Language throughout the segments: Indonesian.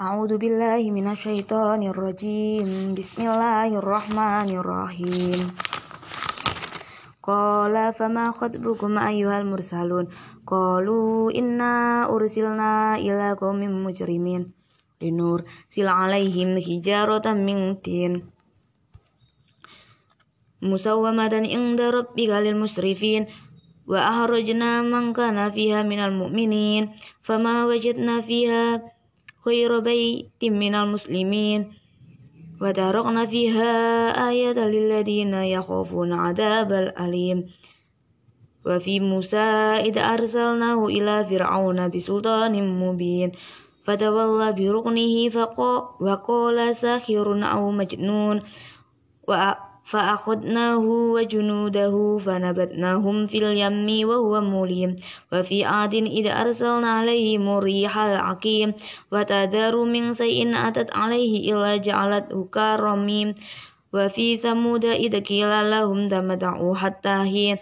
A'udzu billahi minasyaitonir rajim. Bismillahirrahmanirrahim. Qala fama khatbukum ayyuhal mursalun? Qalu inna ursilna ila qaumin mujrimin. Linur sil alaihim hijaratan min tin. Musawwamatan inda rabbika lil musrifin wa ahrajna man kana fiha minal mu'minin fama wajadna fiha خير بيت من المسلمين. وتركنا فيها آية للذين يخافون عذاب الأليم. وفي موسى إذ أرسلناه إلى فرعون بسلطان مبين. فتولى بركنه وقال ساحر أو مجنون. فأخذناه وجنوده فنبتناهم في اليم وهو مليم وفي عاد إذ أرسلنا عليهم الريح العقيم وتذر من شيء أتت عليه إلا جعلته كالرميم وفي ثمود إذ قيل لهم تمتعوا حتى حين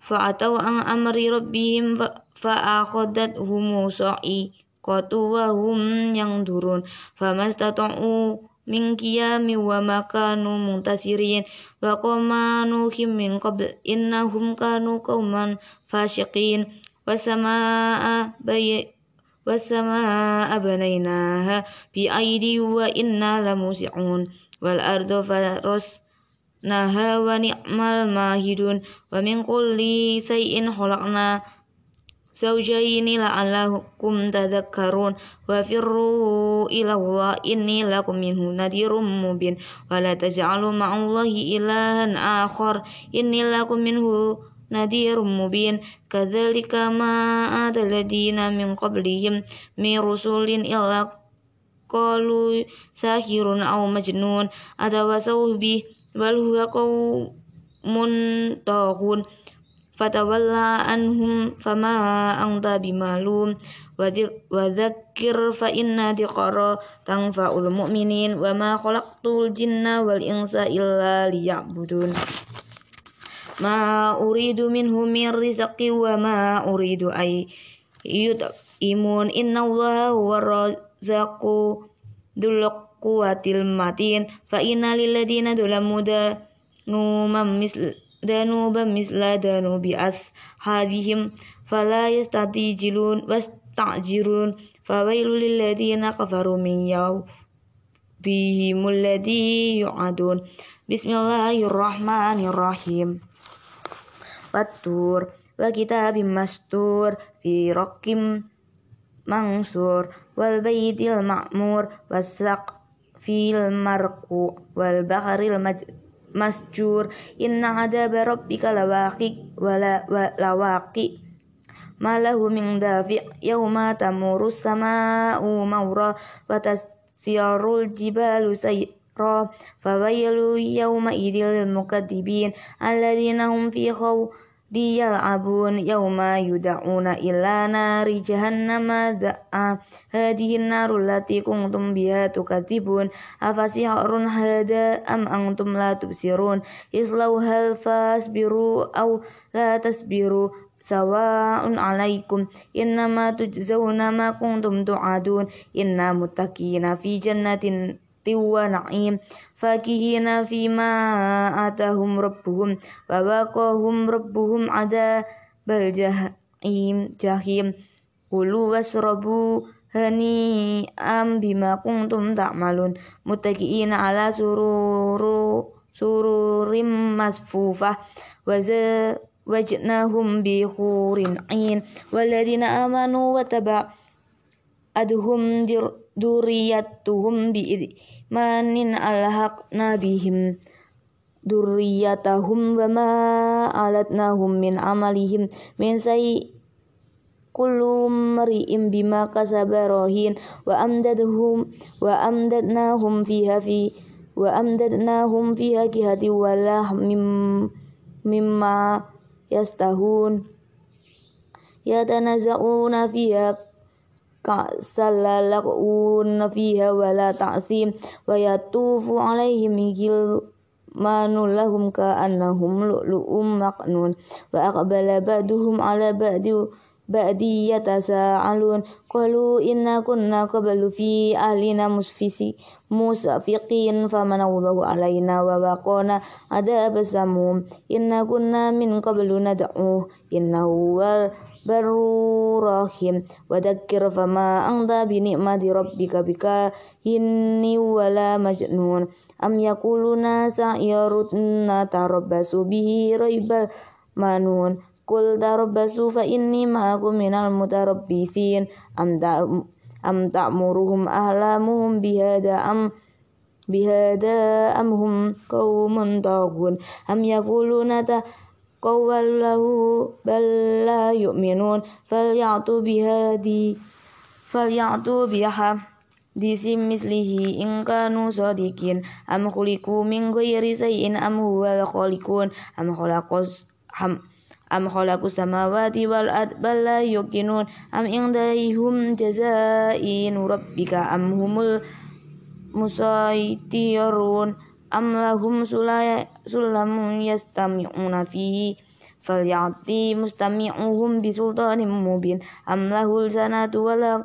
فأتوا عن أمر ربهم فأخذتهم صاعقة وهم ينظرون فما استطاعوا من قيام وما كانوا منتصرين وقوم نوح من قبل إنهم كانوا قوما فاشقين والسماء بي والسماء بنيناها بأيدي وإنا لموسعون والأرض فرسناها ونعم الماهدون ومن كل شيء خلقنا zaujaini la'allakum tadhakkarun. Wa firru ila inilah inni lakum minhu nadhirum mubin. Wa la taj'alu ma'allahi ilahan akhar inni lakum minhu nadhirum mubin. Kadzalika ma adaladina min qablihim min rusulin illa qalu sahirun aw majnun. Atawasawbi bal huwa tahun fatawalla anhum fama anta bimalum. Wadzakir fa inna diqara tanfa'ul mu'minin wa ma khalaqtul jinna wal insa illa liya'budun. Ma uridu minhum min rizqi wa ma uridu ay yut'imun. Inna allaha huwa razaqu dzul quwwatil matin. Fa inna lil ladina dzalamu da misl ذنوبا مثل ذنوب أصحابهم فلا يستعجلون واستعجلون فويل للذين كفروا من يوم بهم الذي يعدون بسم الله الرحمن الرحيم والتور وكتاب مستور في رق منصور والبيت المعمور والسقف المرقوع والبحر المجد masjur inna adaba rabbika lawaqi wala lawaqi malahu min dafi yauma tamurus sama'u mawra wa tasirul jibalu sayra fawailu yauma idil mukadzibin alladzina hum fi khaw liyal'abun yawma yuda'una ila nari jahannama da'a hadihi naru lati kuntum biha tukadzibun. Afasihrun hada am antum la tubsirun. Islauha fasbiru aw la tasbiru. Sawa'un alaikum. Innama tujzauna ma kuntum tu'adun. Inna muttaqina fi jannatin wa na'im fakihina fima atahum rabbuhum wa waqahum rabbuhum bal jahim jahim kulu wasrabu hani am bima kuntum ta'malun muttaqiina ala sururu sururim masfufah wa wajnahum bi khurin duriyatuhum bi manin alhaqna bihim durriyatahum wa ma alatnahum min amalihim min say kullu mri'in bima kasaba rahin wa amdadhum wa amdadnahum fiha fi wa amdadnahum fiha kihati walah mim mimma yastahun. Yatanaza'una fiha كسللقون فيها ولا تعثيم ويطوف عليهم غلمان لهم كأنهم لؤلؤ مكنون وأقبل بعضهم على بعض بعدي يتساءلون قالوا إنا كنا قبل في أهلنا مسفسي مسافقين فمن الله علينا ووقانا عذاب السموم إنا كنا من قبل ندعوه إنه هو barru rahim. Wa fama angda binikmati rabbika bika Hini wala majnun. Am yakuluna sa'yarutna tarabbasu bihi raibal manun. Kul tarabbasu fa inni ma'akum minal mutarabbisin. Am da am ta'muruhum ahlamuhum bihada am bihada amhum qaumun taghun. Am yakuluna ta تقوله بل لا يؤمنون فليعطوا بهذه فليعطوا بحديث مثله إن كانوا صادقين أم خلقوا من غير شيء أم هو الخالقون أم خلقوا أم خلقوا السماوات والأرض بل لا يوقنون أم عندهم جزائن ربك أم هم المسيطرون am lahum sulamun yastami'una fihi falyati mustami'uhum bisultanim mubin. Am lahul sanatu wala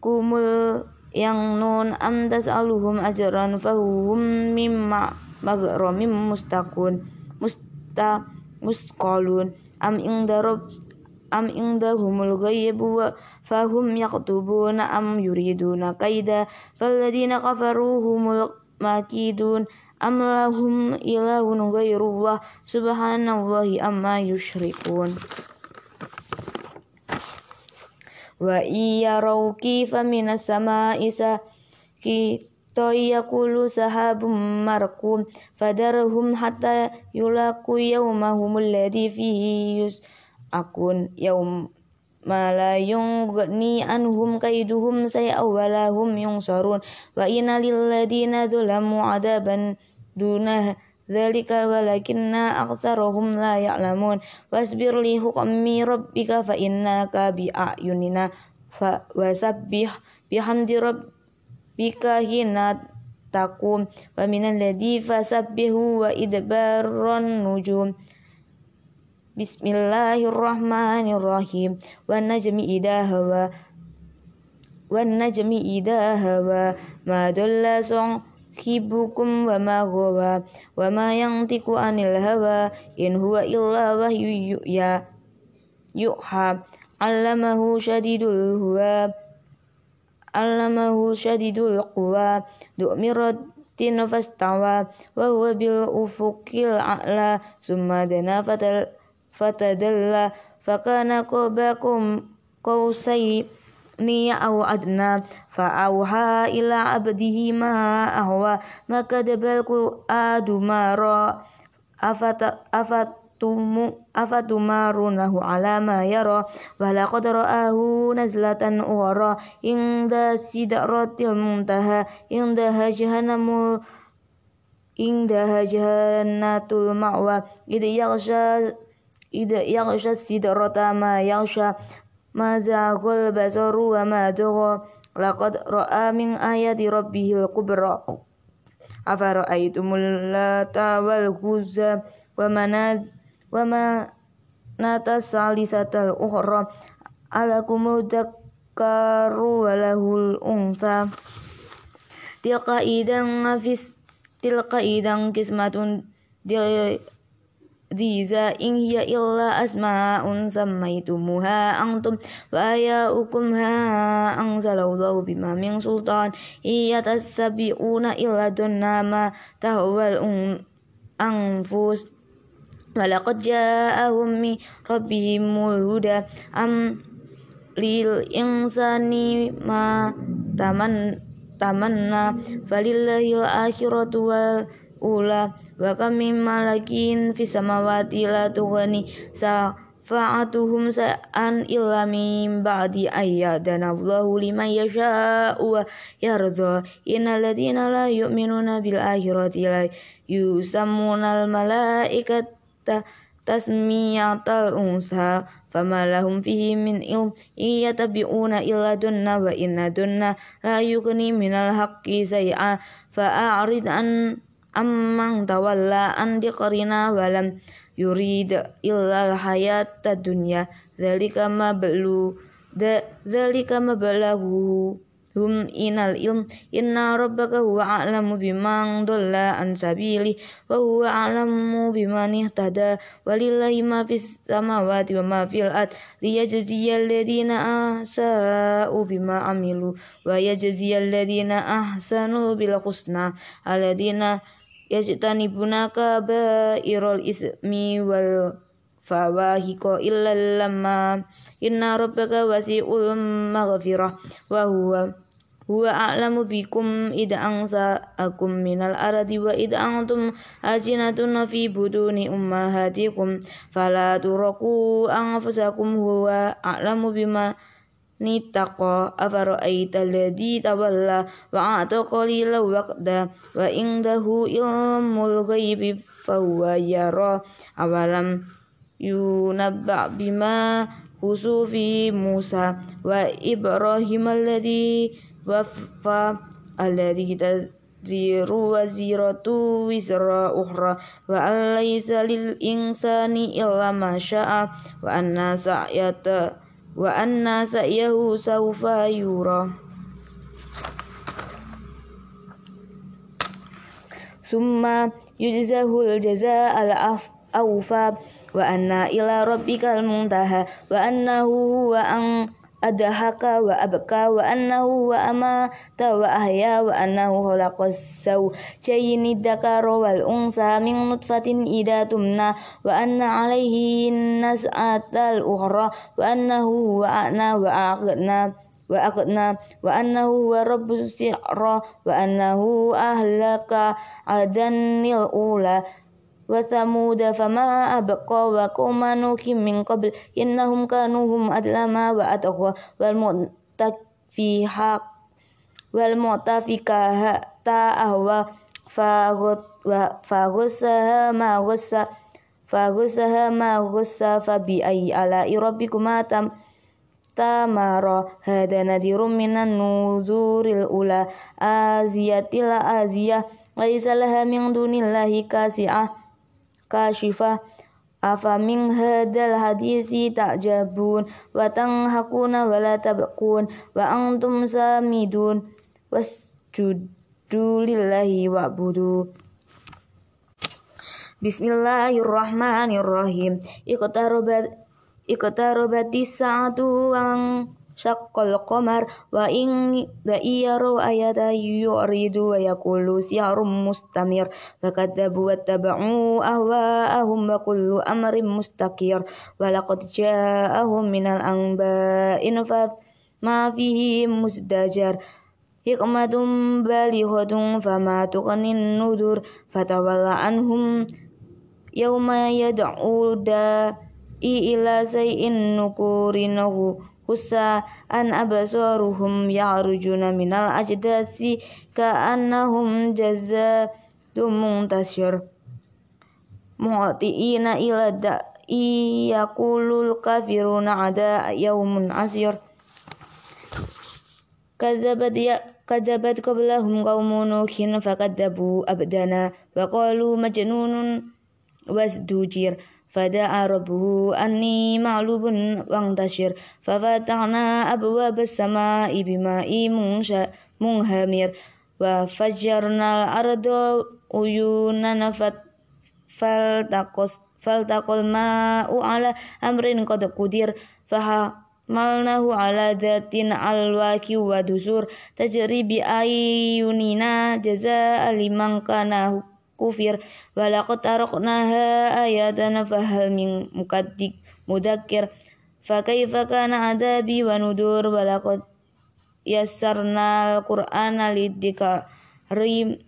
kumul yang nun am tas'aluhum ajran fahum mimma maghramin mustakun musta musqalun. Am indarob am indahumul ghaibu wa fahum yaktubuna am yuriduna kaida falladina kafaruhumul makidun. Am lahum ilahun ghairullah subhanallahi amma yushrikun. Wa iya rawki fa minas sama isa ki Toyakulu sahabum markum. Fadarhum hatta yulaku yaumahumul ladhi fihi yus akun yaum mala yughni anhum kaiduhum say'a wala hum sorun wa inna lil ladina zalamu adaban dunah dzalika walakinna aktsarahum la ya'lamun. Wasbir li hukmi rabbika fa innaka bi ayunina fa wasabbih bihamdi rabbika hina takum wa minal ladzi fasabbihu wa idbaron nujum. Bismillahirrahmanirrahim. Wan najmi idha hawa. Wan najmi idha hawa. Ma dalla hibukum wa ma ghawa. Wa ma yantiku anil hawa. In huwa illa wahyu ya yuha. Allamahu syadidul huwa. Allamahu syadidul quwa. Du'miratin fastawa. Wa huwa bil ufuqil a'la. Summa dana fatal fatadalla fakana qabakum qausai ni au adna fa'auha ila abdihi ma ahwa maka dabal qur'adu mara afat afat afatumarunahu ala ma yara wa laqad ra'ahu nazlatan ukhra inda sidratil muntaha inda jahannamu inda jahannatul ma'wa id yaghsha id yaghsha sidrata ma yaghsha ma zaghal basaru wa ma dagha laqad ra'a min ayati rabbihil kubra afara'aytumul lata wal khuzza wa manad wama natas salisatal ukhra alakumul dakaru Diza in hiya illa asma'un sammaitumuha antum wa ayaukum ha anzalallahu bima min iya tasabi'una illa dunna ma tahwal anfus. Walaqad ja'ahum min rabbihimul ula wa kam min malakin fis samawati la tughni sa fa'atuhum sa'an illa min ba'di ayyadana Allahu liman yasha'u wa yarda. Innal ladina la yu'minuna bil akhirati la yusammuna al malaikata tasmiyatal unsa fama lahum fihi min ilm iya tabi'una illa dunna wa inna dunna la yugni minal haqqi say'a fa'arid an amman tawalla an diqrina walam yurid illa hayata dunya. Dzalika mablu dzalika mablaguhu hum inal ilm. Inna rabbaka huwa a'lamu biman dhalla an sabili wa huwa a'lamu biman ihtada. Walillahi ma fis samawati wa ma fil ard. Liyajziyal ladina ahsa'u bima amilu wa yajziyal ladina ahsanu bil husna yajtanibuna kaba'irul ismi wal fawahiqa illa lamma. Inna rabbaka wasi'ul maghfirah. Wa huwa huwa a'lamu bikum id ansa'akum minal ardi wa id antum ajinatun fi buduni ummahatikum. Fala turaku anfusakum huwa a'lamu bima nittaqa afara'aita alladhi tawalla wa a'ta qalilan waqda wa indahu ilmul ghaibi fahuwa yara awalam yunabba bima khusufi Musa wa Ibrahim alladhi wafa alladhi taziru waziratu wisra ukhra wa alaysa lil insani illa ma syaa wa anna wa sa'yahu sawfa yura. Summa yujzahul jazaa al awfa. Wa anna ila rabbikal muntaha. Wa annahu huwa an adhaka wa abka wa annahu wa amata wa ahya wa annahu khalaqas zawjaini dzakara wal unsa min nutfatin idza tumna wa anna alaihi nas'atal ukhra wa annahu wa ana wa aqna وثمود فما أبقى وقوم نوح من قبل إنهم كانوا هم أظلم وأتقوا والمؤتفيها والمؤتفكة أهوى فغسها ما غسى فغسها ما غسى فبأي آلاء ربكما تم tamara hada nadirum minan nuzuril ula aziyatil ليس لها من دون الله kasi'ah كاسعة kashifah afamin hadal hadisi ta'jabun wa tanhakuna wa la tabqun wa antum samidun wasjudu lillahi wa'budu Bismillahirrahmanirrahim Iqtarobat Iqtarobatis sa'atu wang syaqqal qamar wa in wa iyaru ayata yuridu wa yaqulu siharum mustamir fakadzabu wattaba'u ahwa'ahum wa kullu amrin mustaqir wa laqad ja'ahum minal anba'in fa ma fihi musdajar hikmatum balighatun fama tuqanin nudur fatawalla anhum yawma husa an absaruhum ya'rujuna minal ajdasi ka'annahum jazadum muntasir. Mu'tiina ila da'i yaqulul kafiruna ada yaumun asir. Kadzabat ya kadzabat qablahum qaumun nuhin fakadzabu abdana wa qalu majnunun wasdujir فدعا ربه أني معلوب وانتشر ففتحنا أبواب السماء بماء منهمر وفجرنا الأرض عيونا فالتقى الماء على أمر قد قدر فحملناه على ذات الواك ودسور تجري بأعيننا جزاء لمن كان kufir. Walaqad taraqnaha ayatana fahal min mukaddik mudakir fa kaifa kana adabi wa nudur? Walaqad yassarna al-qur'ana lidzikri.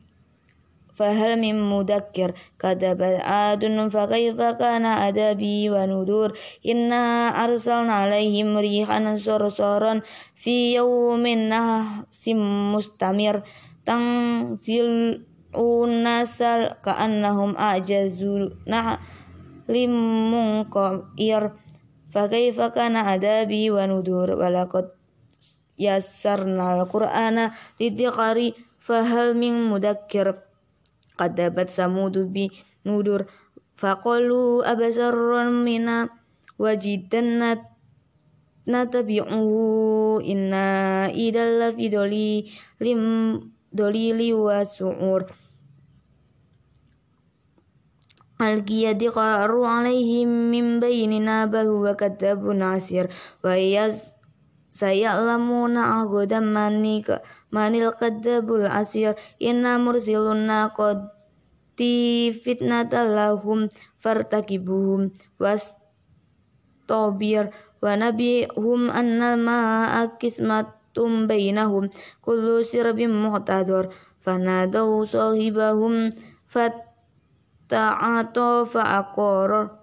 Fahal min mudakkir? Kadaba adun fa kaifa kana adabi wa nudur? Inna arsalna alaihim rihan sarsaran fi yawmin nahsim mustamir. Tangzil unasal ka'annahum ajazu nah limunqir fa kaifa kana adabi wa nudur? Walaqad yassarna al-qur'ana lidzikri fahal min mudakkir? Qadabat samudu bi nudur. Faqalu abasarran mina wajidanna natabi'uhu. Inna idal lafi lim dolili wa su'ur. Alqiya diqaru alaihim min bainina bal huwa kadzabun asir wa yaz sayalamuna agodan manika manil kadzabul asir. Inna mursilun naqati fitnatan lahum fartakibuhum was tabir wa nabihum annal ma'a kismatum bainahum kullu sirbin muhtadar fanadaw sahibahum fatta'ata fa'aqara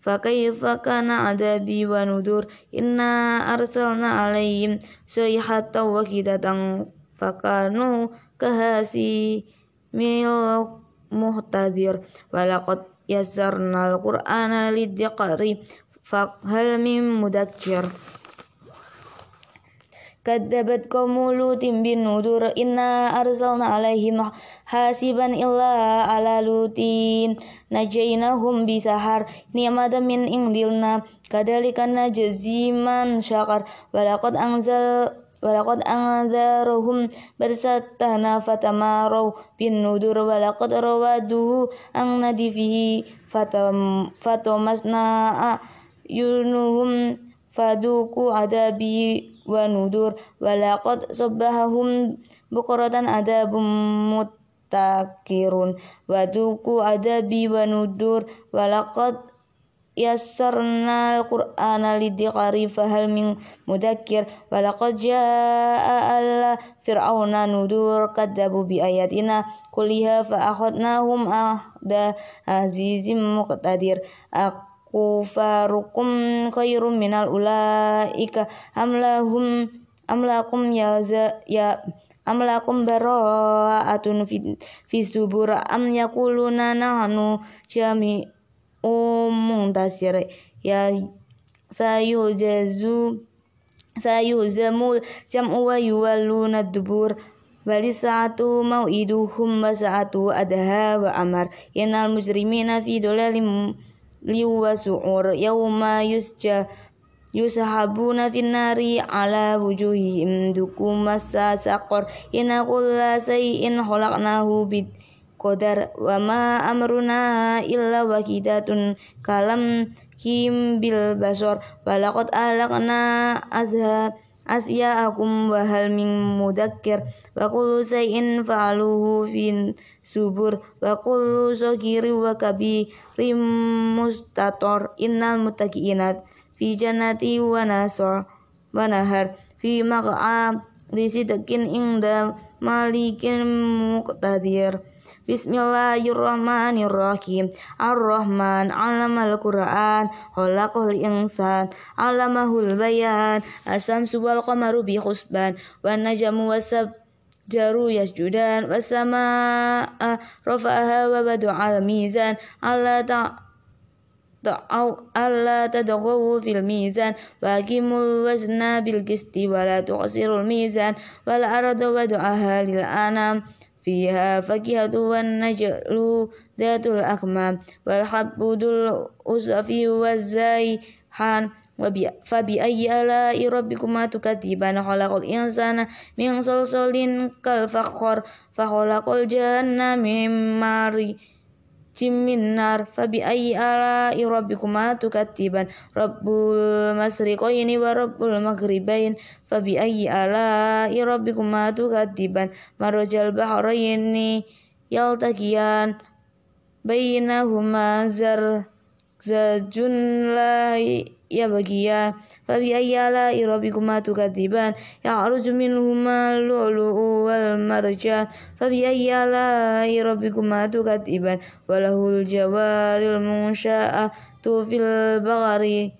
fakaifa kana adabi wa nudur inna arsalna alaihim sayhatan wakidatan fakanu kahasi mil muhtadir walaqad yassarna al-qur'ana lidhiqri فهل من مدكر Kadzabat komulu timbin bin nudur inna arsalna alaihim hasiban illa ala lutin najainahum bisahar ni'madan min indilna kadhalika najziman syakar angzal anzal walaqad anzarahum barsatana fatamaru bin nudur walaqad rawaduhu ang nadifihi fatam fatamasna yunuhum faduku adabi wa nudur walaqad sabbahahum bukratan adabum mutakirun waduku adabi wa nudur walaqad yassarna al-qur'ana lidhiqari fahal min fir'auna nudur kadzabu bi ayatina kulliha fa akhadnahum ahda azizim muqtadir kufarukum khairum minal ulaika. Amlahum amlakum ya ya amlakum bara'atun fi, fi subur. Am yakuluna nahnu jami muntasir ya sayujazu sayuzamul jam'u wa yuwalluna dubur. Bali sa'atu mau'iduhum wa sa'atu adha wa amar. Yanal mujrimina fi dolalim liwa su'ur yawma yusja yusahabuna finnari ala wujuhihim dukum masa saqor inna kulla say'in khalaqnahu bid qadar wa ma amruna illa wakidatun kalam him bil basor walaqad alaqna azha asya'akum wa hal min mudakkir. Wa kullu shay'in fa'aluhu fin subur. Wa kullu sagiri wa kabirim mustator. Innal muttaqiina fi jannati wa nasar wa nahar Bismillahirrahmanirrahim. Ar-Rahman 'allamal Qur'an, khalaqal insan, 'allamahul bayan. As-samsu wal qamaru bi husban, wan najmu wasab جاروا يسجدان والسماء رفعها وبدع الميزان ألا أو ألا تدغوا في الميزان وأقيموا الوزن بالقسط ولا تقصروا الميزان والأرض ودعها للأنام tuqsirul mizan wal arda wadu'aha lil anam fiha fakihatu wan najlu datul akmam wal habudul usfi waz zaihan fabi ayyi ala'i rabbikuma tukadzibana khalaqal insana min nar fabi ayyi ala'i rabbikuma tukadziban rabbul masriqaini wa rabbul maghribain fabi ayyi ala'i rabbikuma tukadziban marajal bahraini yaltaqiyan bainahuma zar zajun la ya. Bagian fabi ayyala irabikuma tukadiban. Ya'ruju minhuma lu'lu'u wal marjan fabi ayyala irabikuma tukadiban. Walahul jawaril tu fil bagari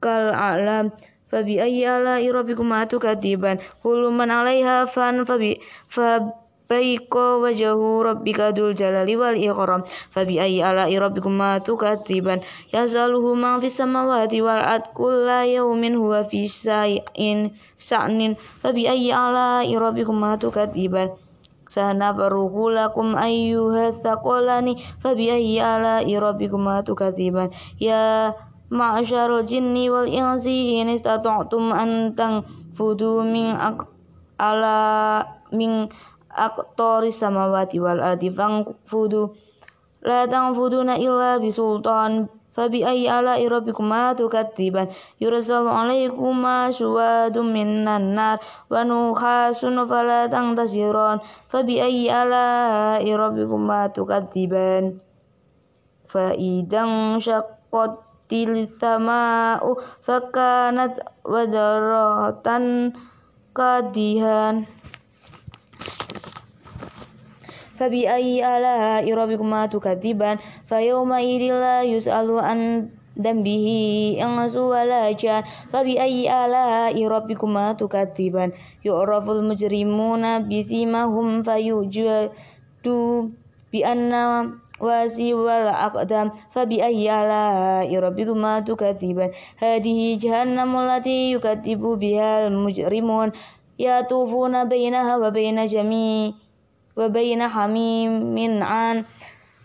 kal a'lam fabi ayyala irabikuma tukadiban. Kullu man 'alaiha fan fabi fabi baiko wajahu rabbika dul jalali wal ikram fabi ayyi ala'i rabbikuma tukadziban yazaluhu man fis samawati wal ard kulla yawmin huwa fi sa'in sa'nin fabi ayyi ala'i rabbikuma tukadziban sanafaruhu lakum ayyuha thaqalani fabi ayyi ala'i rabbikuma tukadziban ya معشر الجن والإنس إن استطعتم أن تنفذوا من على من aktori samawati wal ardi fangfudu la na illa bisultan. Fabi ayyi ala'i rabbikuma tukadziban yursalu alaykuma shuwadun minan nar. Wa nukhasun fala tangtasiron fabi ayyi ala rabbikuma tukadziban fa idang syaqqatil sama'u fakanat wadaratan kadihan. فبأي آلاء ربكما تكذبان فيومئذ لا يسأل عن ذنبه إنس ولا جان فبأي آلاء ربكما تكذبان يعرف المجرمون بسيماهم فيوجد بأن واسي والأقدام فبأي آلاء ربكما تكذبان هذه جهنم التي يكذب بها المجرمون يطوفون بينها وبين جميع وبين حميم عن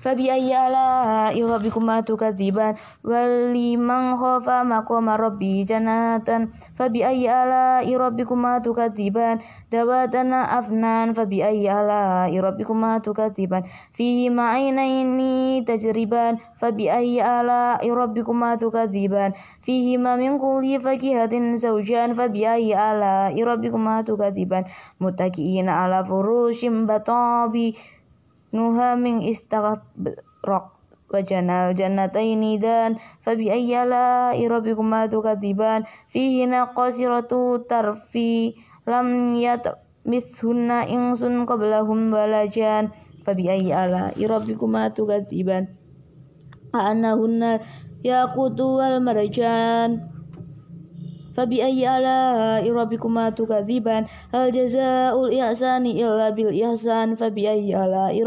Fabi ayyala ya kumatu tukadziban waliman khafa maqama rabbi janatan fabi ayyala ya kumatu tukadziban dawatana afnan fabi ayyala ya rabbikuma tukadziban fihi ma'ainaini tajriban. Fabi ayyala kumatu tukadziban fihi ma mingkuli fagi hatin saujan fabi ayyala rabbikuma mutaki muttaqiina ala furushim batabi nuha min istaghrak wa janal jannataini dan fabi ayyala rabbikuma tukadiban. Fihi naqasiratu tarfi lam yat mishunna ingsun qablahum balajan. Fabi ayyala rabbikuma tukadiban. Anahunna yaqutu wal marjan Fabi ayyi ala'i rabbikuma tukadziban. Hal jazaa'ul ihasani illa bil ihasan fabi ayyi ala'i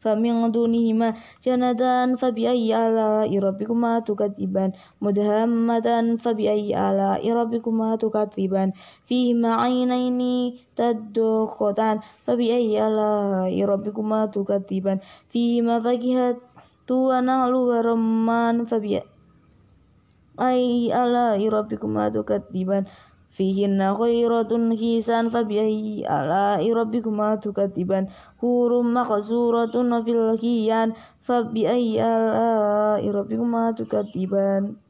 fami ngaduni hima jana dan fabi ayyi ala'i rabbikuma tukadziban. Mudhammatan fabi ayyi ala'i rabbikuma tukadziban. Fihi ma'ainaini taddukhatan. Fabi ayyi ala'i rabbikuma tukadziban. Fihi ma fakihat tu wa nahlu tuana rumman fabi ay ala rabbikuma tukadziban fihinna khairatun hisan fabiayyi ala rabbikuma tukadziban hurum maqsuratun fil hiyan fabiayyi ala rabbikuma tukadziban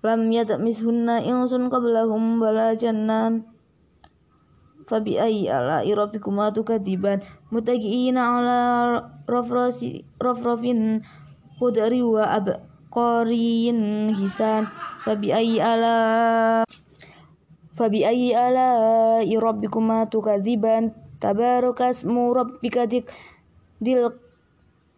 lam yatmishunna insun qablahum wala jannan. Fabiayyi ala rabbikuma tukadziban mutaqiina ala rafrasi rafrafin wa ab qariyin hisan. Fabi ayyi ala fabi ayyi ala rabbikuma tukadziban. Tabarakasmu rabbika dil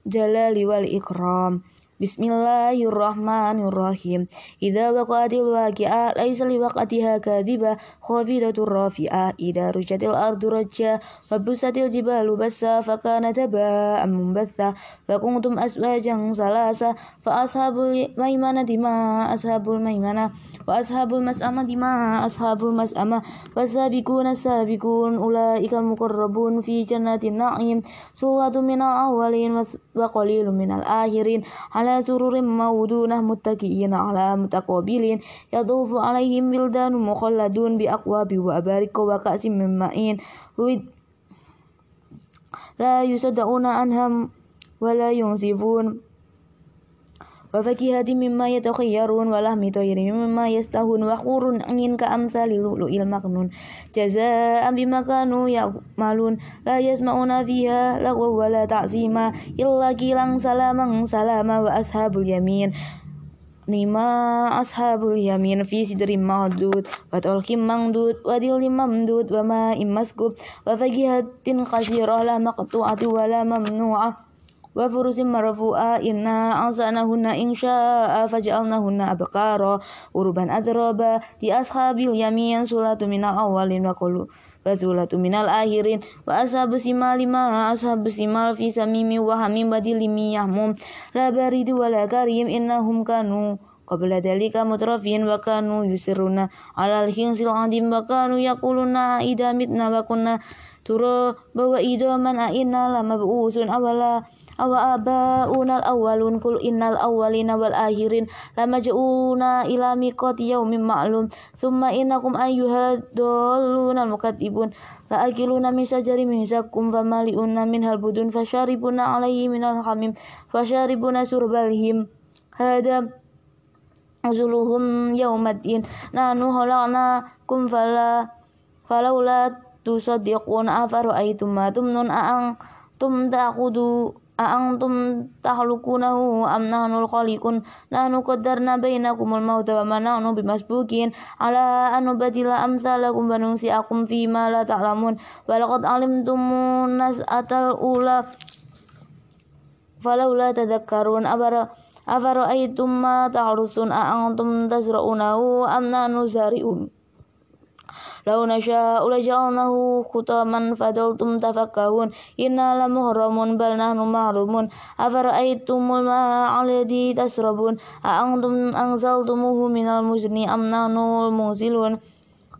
jalali wal ikram Bismillahirrahmanirrahim. Idza waqa'atil waqi'ah laisa liwaqatiha kadhiba khafidatur rafi'ah. Idza rujatil ardu rajja wa busatil jibalu bassa fa kanat haba'an munbatha fa kuntum aswajan salasa fa ashabul maimanati ma ashabul maimana. Wa ashabul mas'amati ma ashabul mas'amah wasabiquna sabiqun ulaikal muqarrabun fi jannatin na'im. Sulatun minal awwalin wa qalilun minal akhirin. Ala على سرر موضونة متكئين على متقابلين يطوف عليهم ولدان مخلدون بأكواب وأبارك وكأس من معين لا يصدقون عنهم ولا ينصفون وفاكهة مما يتخيرون ولحم طير مما يستهون وحور عين كأمثال اللؤلؤ المكنون جزاء بما كانوا يعملون لا يسمعون فيها لغوا ولا تعزيما إلا قيلا سلاما سلاما وأصحاب اليمين لما أصحاب اليمين في سدر مهدود وطلق ممدود ودل ممدود wa furusim marfu'a inna anza'nahunna insya'a faj'alnahunna abqara uruban adraba di ashabil yamin sulatu minal awalin wa qulu Fazulatu minal akhirin Wa ashabu simali ma ashabu simal Fi samimi wa hamim badilimi yahmum. La baridu wa la karim innahum kanu Qabla dalika mutrafin wa kanu yusiruna Alal hinsil adim wa kanu yakuluna idamitna wa kunna Turo bahwa idoman aina lama buusun awala awa aba unal awalun kul innal awalina wal akhirin lama lamaj'una ila miqati yaumin maklum summa innakum ayyuhadallunal ibun la akiluna min sajari min zakum wa mali'una min halbudun fasharibuna alaihi minal hamim fasharibuna surbalhim hada Uzuluhum yaumadin Nanu halakna kum fala Falaulat tusaddiqun afaru aitum ma tumnun aang tum kudu أأنتم تخلقونه أم نحن الخالقون نحن قدرنا بينكم الموت وما نحن بمسبوقين على أن نبدل أمثالكم وننسئكم فيما لا تعلمون ولقد علمتم النزعة الأولى فلولا تذكرون أفرأيتم ما تحرثون أأنتم تزرعونه أم نحن الزارعون Lau nasya'u tum khutaman fadaltum tafakkahun. Inna lamuhramun bal nahnu mahrumun. Afara'aitumul ma'a tum tasrabun. A'angtum angzaltumuhu minal muzni am nahnu mungsilun.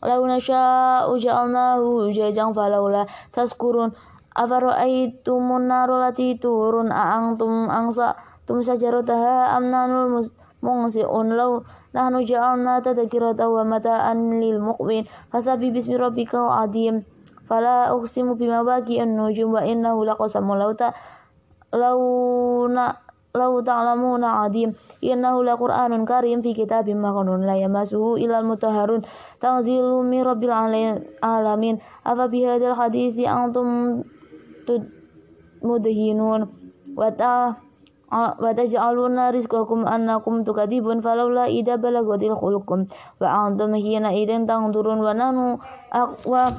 Lau nasha uja al nahu uja jang falaula taskurun. Afara'aitumun naru lati turun. A'angtum angsa tum sajarotaha am muzilun mungsiun. Lau nahnu ja'alna tadhkirata wa mata'an lil muqwin fasabi bismi rabbikal azim fala uqsimu bima baqi'un nujum wa innahu na lauta launa law ta'lamuna adim innahu laqur'anun karim fi kitabim makanun la yamasuhu ilal mutahharun. Tangzilu mi rabbil alamin. Afa bihadil hadisi antum mudhinun. Wata Wata wa taj'aluna rizqakum annakum tukadibun falawla idza balagodil khulukum wa antum hina idzin tangdurun wa nanu aqwa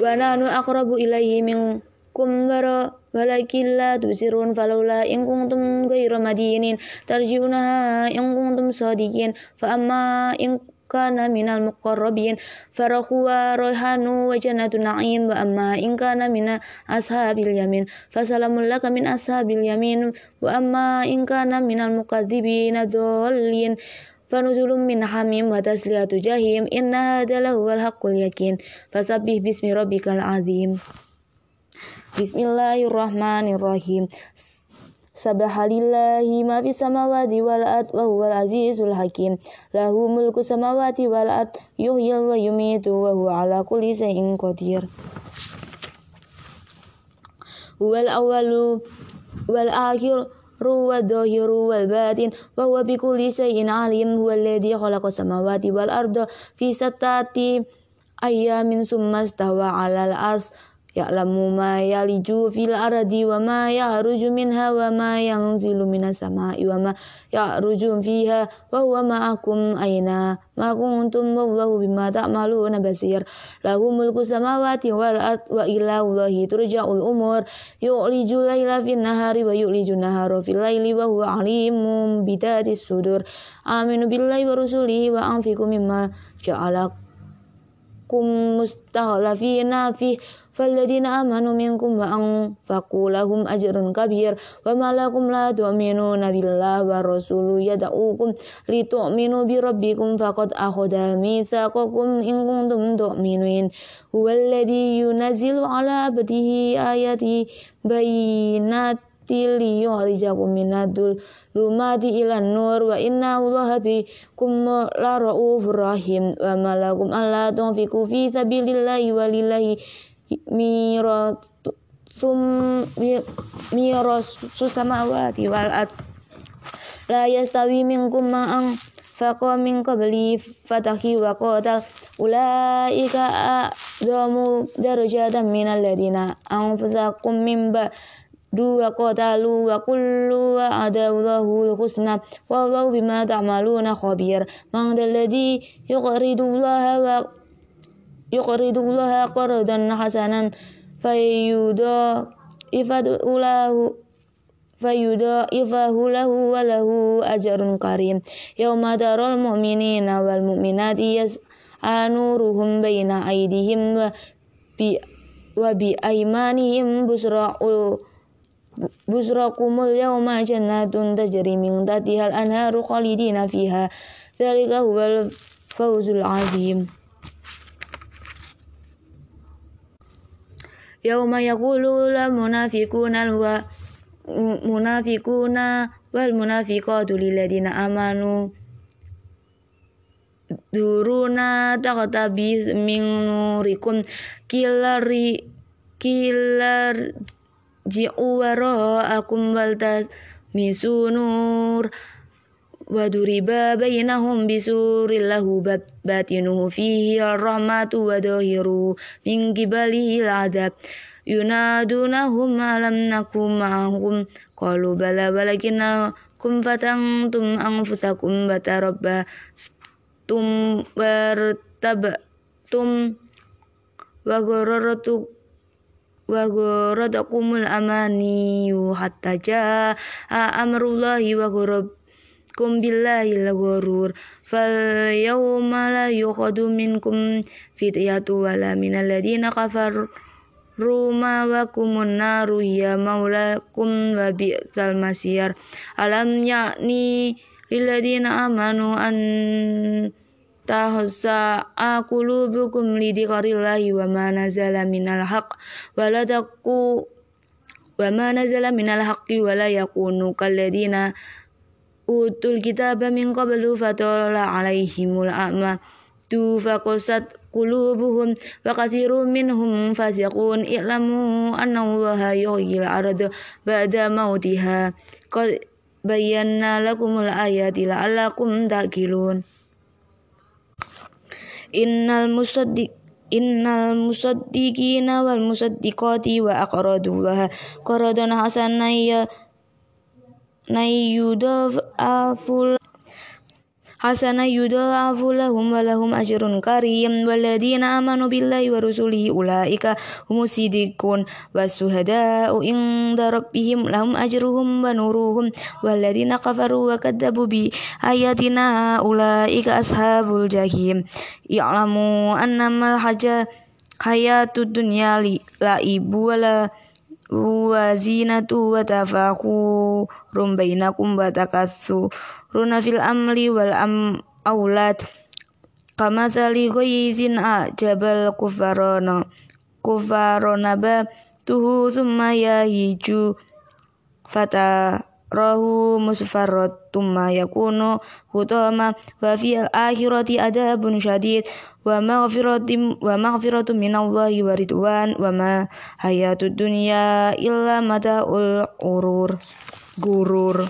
wa nanu aqrabu ilayhi minkum wara walakin la tusirun falawla in kuntum ghayra madinin. Tarji'unaha in kuntum sadiqin. Fa amma in صادقين فأما إن كان من المقربين فرح وريحان وجنة نعيم وأما إن كان من أصحاب اليمين فسلام لك من أصحاب اليمين وأما إن كان من المكذبين الضالين فنزل من حميم وتسلية جهيم إن هذا لهو الحق اليقين فسبح باسم ربك العظيم بسم الله الرحمن الرحيم Subhanallahi ma fis samawati wal ard wa huwal azizul hakim. Lahu mulku samawati wal ard yuhyil wa yumitu wa huwa ala kulli shay'in qadir. Huwal awwalu wal akhir ruwa dhahiru wal batin wa huwa bi kulli shay'in alim huwa alladhi khalaqa samawati ars ya'lamu ma yaliju fil ardi wa ma ya'ruju minha wa ma yanzilu minas sama'i wa ma ya'ruju fiha wa huwa ma'akum aina ma kuntum wallahu bima ta'maluna basir. Lahu mulku samawati wal ard wa ila Allahi turja'ul umur. Yu'liju laila fin nahari wa yu'liju nahara fil laili wa huwa alimun bidatis sudur. Aminu billahi wa rusulihi wa anfiqu mimma ja'alakum kum mustahlafina fi falladina amanu minkum wa anfaqu lahum ajrun kabir wa malakum la tu'minu nabillah wa rasulu yad'ukum litu'minu bi rabbikum faqad akhadha mitsaqakum in kuntum huwa alladhi yunazzilu ala abdihi ayati bayinat haqqi liyukhrijakum minadul lumati ilan nur wa inna allaha bikum la raufur rahim wa malakum alla tunfiqu fi sabilillahi walillahi mirat sum susama wati wal at la yastawi minkum ma'ang faqa min qabli fatahi wa qatal ulaika a'zamu darajatan minal ladina anfusakum min dua qatalu wa kullu wa adawlahu husna wallahu bima ta'maluna khabir man dalladhi yuqridu allaha wa yuqridu Allah qardan hasanan fayuda ifatulahu fayuda ifahu lahu wa lahu ajrun karim yauma taral mu'minina wal mu'minati yas'anuruhum baina aydihim wa bi wa bi aymanihim busra'u busrakumul yawma jannatun tajri min tahtiha al-anharu khalidina fiha dzalika huwal fawzul azim yauma yaqulu la munafiquna wa munafiquna wal munafiqatu lilladina amanu duruna taqtabis min nurikum kilari kilar ji'u wara'akum wal misunur waduriba bainahum bisuril lahu batinuhu fihi ar-rahmatu wa dhahiru min qibalihi al-adab yunadunahum alam nakum ma'ahum qalu bala walakinnakum fatantum anfusakum batarabbatum wartabtum wa gharartu wa gharadakumul amaniyu hatta amrullahi wa kum billahi fal yawma la yukhadu minkum fityatu wa kumun naru ya maulakum wa bi'sal alam yakni lilladina amanu an tahsa qulubukum lidikarillahi wa ma nazala minal haq wa la taqu wa ma nazala minal haqqi wa la yakunu kalladina utul kitaba min qablu fatala alaihimul a'ma. Tu faqasat qulubuhum wa katsirun minhum fasiqun i'lamu anna allaha yuhyil arda ba'da mautiha qad bayyana lakumul ayati la'allakum taqilun innal musaddiq innal musaddiqina wal musaddiqati wa aqradullaha qaradan hasanan ya yudha'aful hasana yudha'afu lahum wa lahum ajrun karim waladina amanu billahi wa rusulihi ulaika humus siddiqun wasuhada'u inda rabbihim lahum ajruhum wa nuruhum waladina kafaru wa kadzabu bi ayatina ulaika ashabul jahim i'lamu annamal haja hayatud dunya ibu wala wa zinatu wa tafakhurun bainakum wa takassuruna fil amli wal am aulad kamathali ghaythin ajabal kufarana kufarana ba tuhu summa yahiju. Fata rahu musfarrat tumma yakunu hutama wa maghfiratim wa maghfiratum minallahi wa ridwan wa ma hayatud dunya illa mataul urur gurur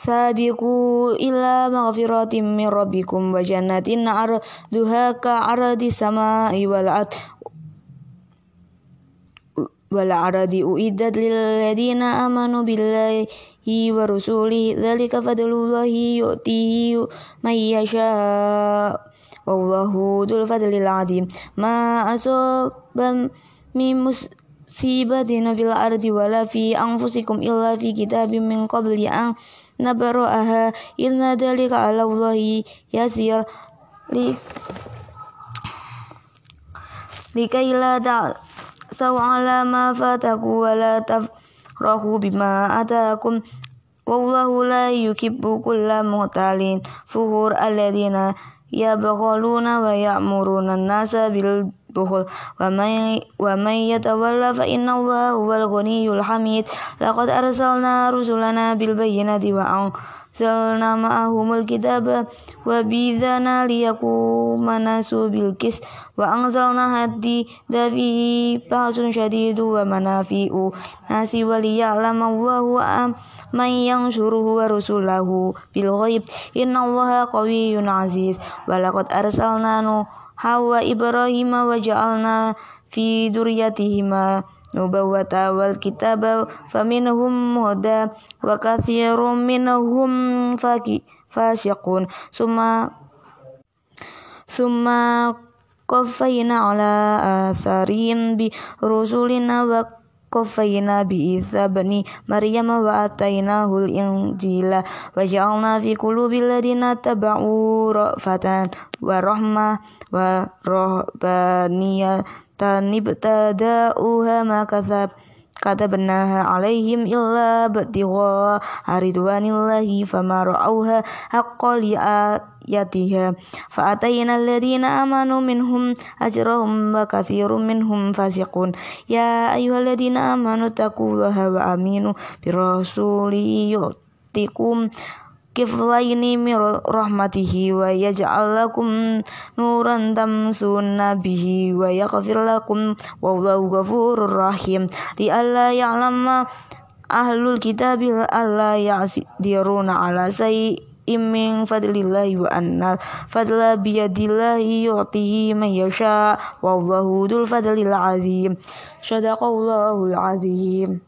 Sabiqu illa maghfiratim min rabbikum wa jannatin arduha ka ardi samai wal ard wal ardi uiddat lil ladina amanu billahi hi wa rusuli dzalika fadlullahi yu'tihi man yasha wallahu dzul fadlil azim ma asaba min musibatin fil ardi wala fi anfusikum illa fi kitabim min qabli an nabra'aha inna dzalika 'ala Allahi yasir. Li likai la ta'saw 'ala ma fataku wa la tafrahu bima atakum wallahu la yuhibbu kulla muhtalin fuhur alladziina yabkhaluna wa ya'muruna an-nasa bil bukhul wa may wa may yatawalla fa inna allaha huwal ghaniyyul hamid laqad arsalna rusulana bil bayyinati wa anzalna ma'ahumul kitaba wa bidhana liyaquma nasu bil qis wa anzalna hadi dafi ba'sun syadidu wa manafi'u nasi wa liya'lam allahu am man yansuruhu wa rusulahu bil ghaib wa katsirum minhum faki fasiqun. Summa summa qaffayna ala atharihim bi rusulina wa qaffayna bi Isa bani Maryam wa atainahul injila wa ja'alna fi qulubil ladina taba'u ra'fatan wa rahmah wa rahbaniyatan ibtada'uha ma katsab kata benah alaihim illa batiwa aridwanillahi fama ra'auha haqqaliat yatiha fa atayna alladhina amanu minhum ajrahum wa kathirum minhum fasiqun. Ya ayyuhalladhina amanu taqullaha wa aminu birasuli yu'tikum kiflaini min rahmatihi wa yaj'al lakum nuran tamsuna bihi wa yaghfir lakum wallahu ghafurur rahim. Li alla ya'lama ahlul kitabi alla ya'diruna ala sayyi Imin fadlillahi wa annal fadla biyadillahi yu'tihi man yasha wallahu dzul fadlil azim. Sadaqallahul azim.